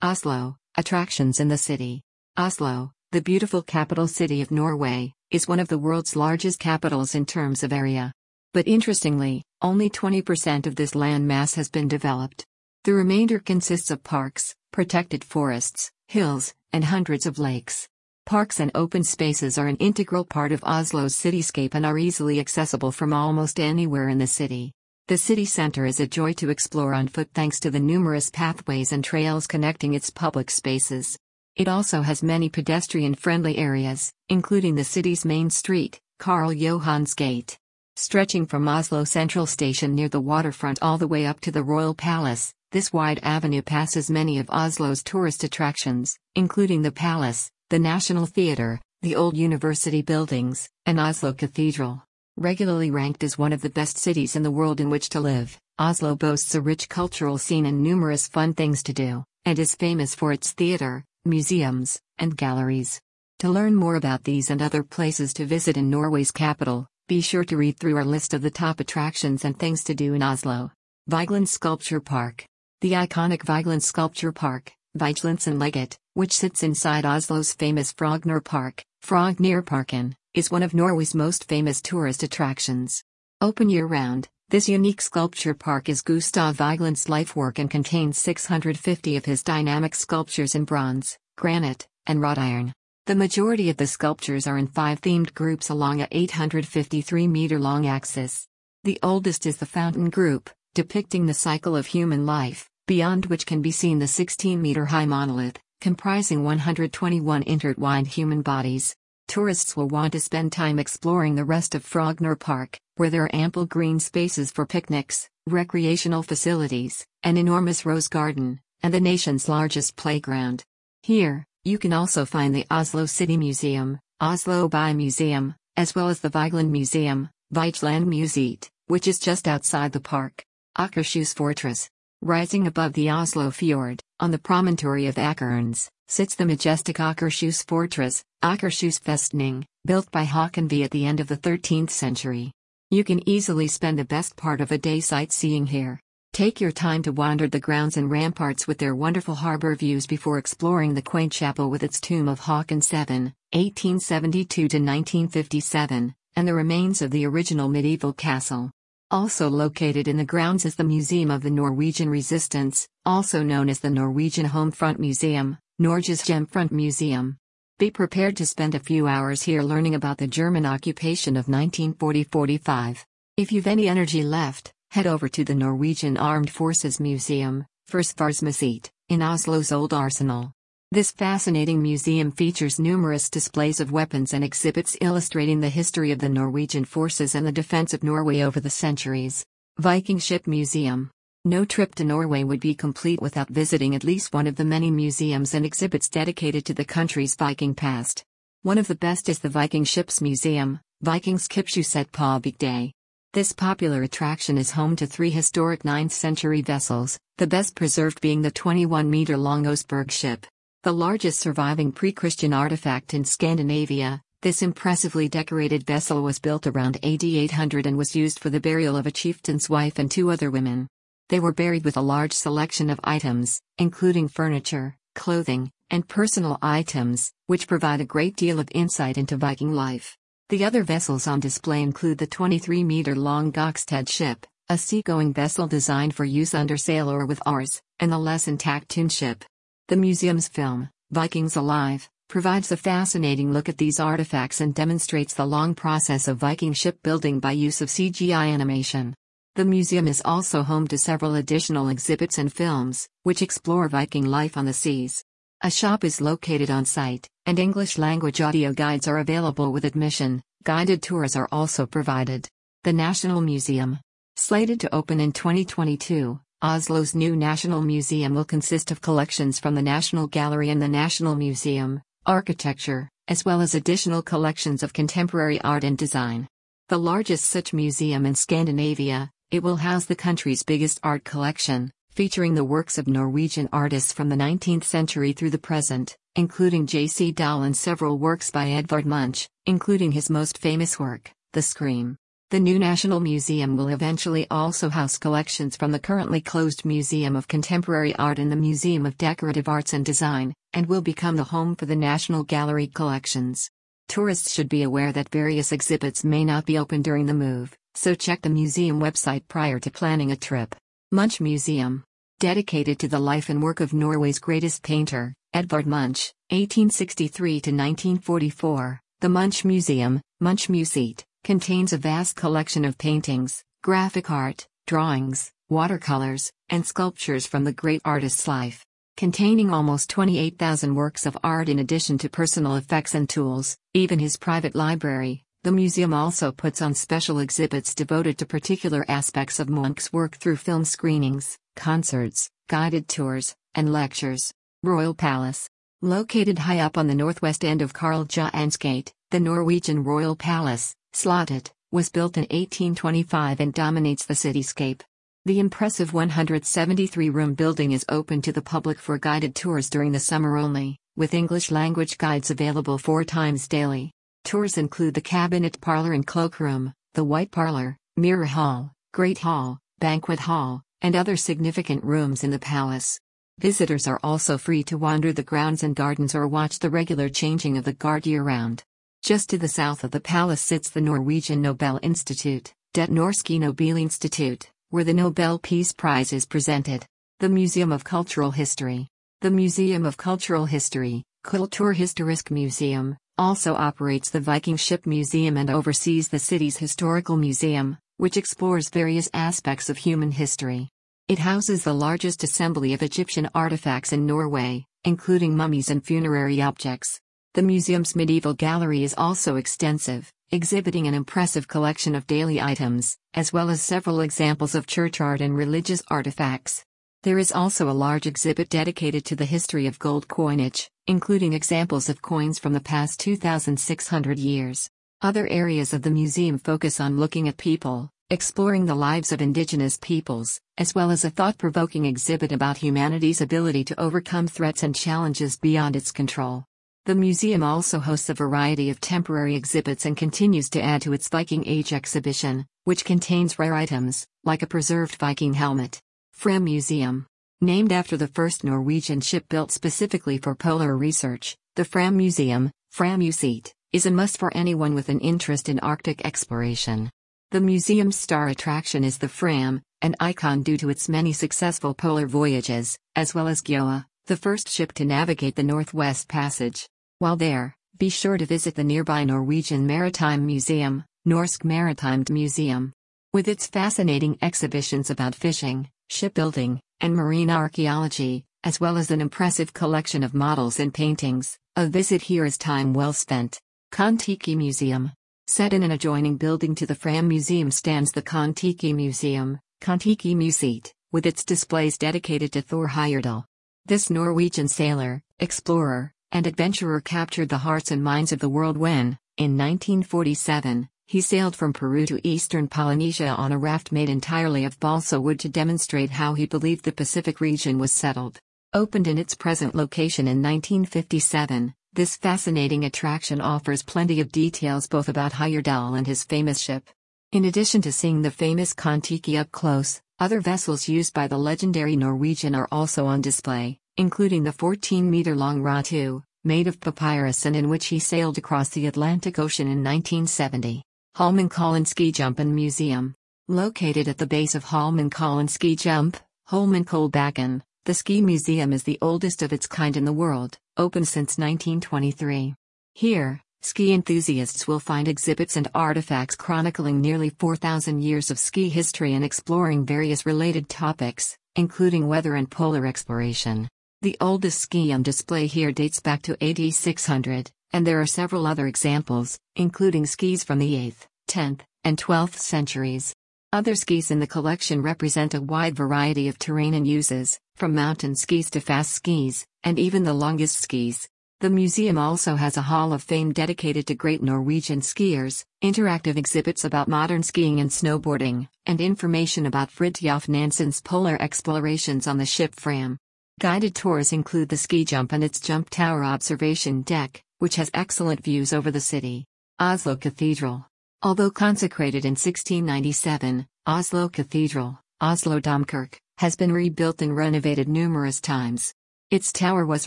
Oslo, attractions in the city. Oslo, the beautiful capital city of Norway, is one of the world's largest capitals in terms of area. But interestingly, only 20% of this land mass has been developed. The remainder consists of parks, protected forests, hills, and hundreds of lakes. Parks and open spaces are an integral part of Oslo's cityscape and are easily accessible from almost anywhere in the city. The city center is a joy to explore on foot thanks to the numerous pathways and trails connecting its public spaces. It also has many pedestrian friendly areas, including the city's main street, Karl Johans Gate. Stretching from Oslo Central Station near the waterfront all the way up to the Royal Palace, this wide avenue passes many of Oslo's tourist attractions, including the palace, the National Theatre, the old university buildings, and Oslo Cathedral. Regularly ranked as one of the best cities in the world in which to live, Oslo boasts a rich cultural scene and numerous fun things to do, and is famous for its theatre, museums, and galleries. To learn more about these and other places to visit in Norway's capital, be sure to read through our list of the top attractions and things to do in Oslo. Vigeland Sculpture Park. The iconic Vigeland Sculpture Park, Vigelandsanlegget, which sits inside Oslo's famous Frogner Park, Frognerparken, is one of Norway's most famous tourist attractions. Open year round, this unique sculpture park is Gustav Vigeland's lifework and contains 650 of his dynamic sculptures in bronze, granite, and wrought iron. The majority of the sculptures are in five themed groups along a 853 meter long axis. The oldest is the Fountain Group, depicting the cycle of human life, beyond which can be seen the 16 meter high monolith, comprising 121 intertwined human bodies. Tourists will want to spend time exploring the rest of Frogner Park, where there are ample green spaces for picnics, recreational facilities, an enormous rose garden, and the nation's largest playground. Here, you can also find the Oslo City Museum, Oslo By Museum, as well as the Vigeland Museum, Vigeland Museet, which is just outside the park. Akershus Fortress. Rising above the Oslo fjord, on the promontory of Akernes, sits the majestic Akershus Fortress, Akershus Festning, built by Håkon V at the end of the 13th century. You can easily spend the best part of a day sightseeing here. Take your time to wander the grounds and ramparts with their wonderful harbor views before exploring the quaint chapel with its tomb of Håkon VII, 1872 to 1957, and the remains of the original medieval castle. Also located in the grounds is the Museum of the Norwegian Resistance, also known as the Norwegian Homefront Museum, Norges Hjemfront Museum. Be prepared to spend a few hours here learning about the German occupation of 1940-45. If you've any energy left, head over to the Norwegian Armed Forces Museum, Forsvarsmuseet, in Oslo's Old Arsenal. This fascinating museum features numerous displays of weapons and exhibits illustrating the history of the Norwegian forces and the defense of Norway over the centuries. Viking Ship Museum. No trip to Norway would be complete without visiting at least one of the many museums and exhibits dedicated to the country's Viking past. One of the best is the Viking Ships Museum, Vikingskipshuset på Bygdøy. This popular attraction is home to three historic 9th century vessels, the best preserved being the 21 meter long Oseberg ship. The largest surviving pre Christian artifact in Scandinavia, this impressively decorated vessel was built around AD 800 and was used for the burial of a chieftain's wife and two other women. They were buried with a large selection of items, including furniture, clothing, and personal items, which provide a great deal of insight into Viking life. The other vessels on display include the 23 meter long Gokstad ship, a seagoing vessel designed for use under sail or with oars, and the less intact Tun ship. The museum's film, Vikings Alive, provides a fascinating look at these artifacts and demonstrates the long process of Viking shipbuilding by use of CGI animation. The museum is also home to several additional exhibits and films, which explore Viking life on the seas. A shop is located on site, and English language audio guides are available with admission. Guided tours are also provided. The National Museum. Slated to open in 2022, Oslo's new National Museum will consist of collections from the National Gallery and the National Museum, architecture, as well as additional collections of contemporary art and design. The largest such museum in Scandinavia, it will house the country's biggest art collection, featuring the works of Norwegian artists from the 19th century through the present, including J.C. Dahl and several works by Edvard Munch, including his most famous work, The Scream. The new National Museum will eventually also house collections from the currently closed Museum of Contemporary Art and the Museum of Decorative Arts and Design, and will become the home for the National Gallery collections. Tourists should be aware that various exhibits may not be open during the move, so check the museum website prior to planning a trip. Munch Museum. Dedicated to the life and work of Norway's greatest painter, Edvard Munch, 1863 to 1944, the Munch Museum, Munch Museet, contains a vast collection of paintings, graphic art, drawings, watercolors, and sculptures from the great artist's life. Containing almost 28,000 works of art in addition to personal effects and tools, even his private library, the museum also puts on special exhibits devoted to particular aspects of Munch's work through film screenings, concerts, guided tours, and lectures. Royal Palace. Located high up on the northwest end of Karl Johans Gate, the Norwegian Royal Palace, Slottet, was built in 1825 and dominates the cityscape. The impressive 173 room building is open to the public for guided tours during the summer only, with English language guides available four times daily. Tours include the Cabinet Parlor and Cloakroom, the White Parlor, Mirror Hall, Great Hall, Banquet Hall, and other significant rooms in the palace. Visitors are also free to wander the grounds and gardens or watch the regular changing of the guard year round. Just to the south of the palace sits the Norwegian Nobel Institute, Det Norske Nobelinstitut, where the Nobel Peace Prize is presented. The Museum of Cultural History. The Museum of Cultural History, Kulturhistorisk Museum, also operates the Viking Ship Museum and oversees the city's historical museum, which explores various aspects of human history. It houses the largest assembly of Egyptian artifacts in Norway, including mummies and funerary objects. The museum's medieval gallery is also extensive, exhibiting an impressive collection of daily items, as well as several examples of church art and religious artifacts. There is also a large exhibit dedicated to the history of gold coinage, including examples of coins from the past 2,600 years. Other areas of the museum focus on looking at people, exploring the lives of indigenous peoples, as well as a thought provoking exhibit about humanity's ability to overcome threats and challenges beyond its control. The museum also hosts a variety of temporary exhibits and continues to add to its Viking Age exhibition, which contains rare items, like a preserved Viking helmet. Fram Museum Named after the first Norwegian ship built specifically for polar research, the Fram Museum, Frammuseet, is a must for anyone with an interest in Arctic exploration. The museum's star attraction is the Fram, an icon due to its many successful polar voyages, as well as Gjoa, the first ship to navigate the Northwest Passage. While there, be sure to visit the nearby Norwegian Maritime Museum, Norsk Maritimt Museum. With its fascinating exhibitions about fishing, shipbuilding, and marine archaeology, as well as an impressive collection of models and paintings, a visit here is time well spent. Kon-Tiki Museum. Set in an adjoining building to the Fram Museum stands the Kon-Tiki Museum, Kon-Tiki Museet, with its displays dedicated to Thor Heyerdahl. This Norwegian sailor, explorer, and adventurer captured the hearts and minds of the world when, in 1947, he sailed from Peru to eastern Polynesia on a raft made entirely of balsa wood to demonstrate how he believed the Pacific region was settled. Opened in its present location in 1957, this fascinating attraction offers plenty of details both about Heyerdahl and his famous ship. In addition to seeing the famous Kon-Tiki up close, other vessels used by the legendary Norwegian are also on display, including the 14 meter long Ra II, made of papyrus and in which he sailed across the Atlantic Ocean in 1970. Holmenkollen Ski Jump and Museum. Located at the base of Holmenkollen Ski Jump, Holmenkollbakken, the ski museum is the oldest of its kind in the world, open since 1923. Here, ski enthusiasts will find exhibits and artifacts chronicling nearly 4,000 years of ski history and exploring various related topics, including weather and polar exploration. The oldest ski on display here dates back to AD 600, and there are several other examples, including skis from the 8th, 10th, and 12th centuries. Other skis in the collection represent a wide variety of terrain and uses, from mountain skis to fast skis, and even the longest skis. The museum also has a Hall of Fame dedicated to great Norwegian skiers, interactive exhibits about modern skiing and snowboarding, and information about Fridtjof Nansen's polar explorations on the ship Fram. Guided tours include the ski jump and its jump tower observation deck, which has excellent views over the city. Oslo Cathedral. Although consecrated in 1697, Oslo Cathedral, Oslo Domkirke, has been rebuilt and renovated numerous times. Its tower was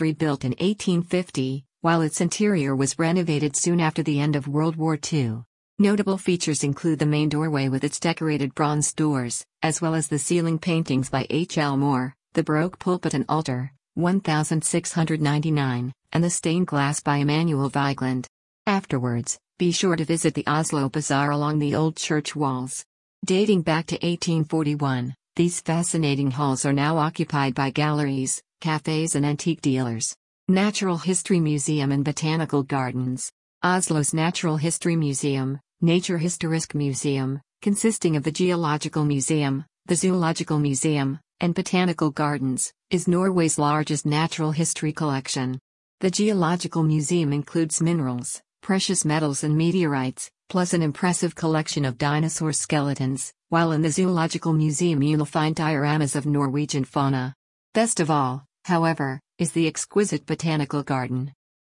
rebuilt in 1850, while its interior was renovated soon after the end of World War II. Notable features include the main doorway with its decorated bronze doors, as well as the ceiling paintings by H. L. Mohr, the Baroque pulpit and altar, 1699, and the stained glass by Emanuel Vigeland. Afterwards, be sure to visit the Oslo Bazaar along the old church walls. Dating back to 1841, these fascinating halls are now occupied by galleries, cafes, and antique dealers. Natural History Museum and Botanical Gardens. Oslo's Natural History Museum, Naturhistorisk Museum, consisting of the Geological Museum, the Zoological Museum, and Botanical Gardens, is Norway's largest natural history collection. The Geological Museum includes minerals, precious metals, and meteorites, plus an impressive collection of dinosaur skeletons, while in the Zoological Museum you'll find dioramas of Norwegian fauna. Best of all, however, is the exquisite Botanical Garden.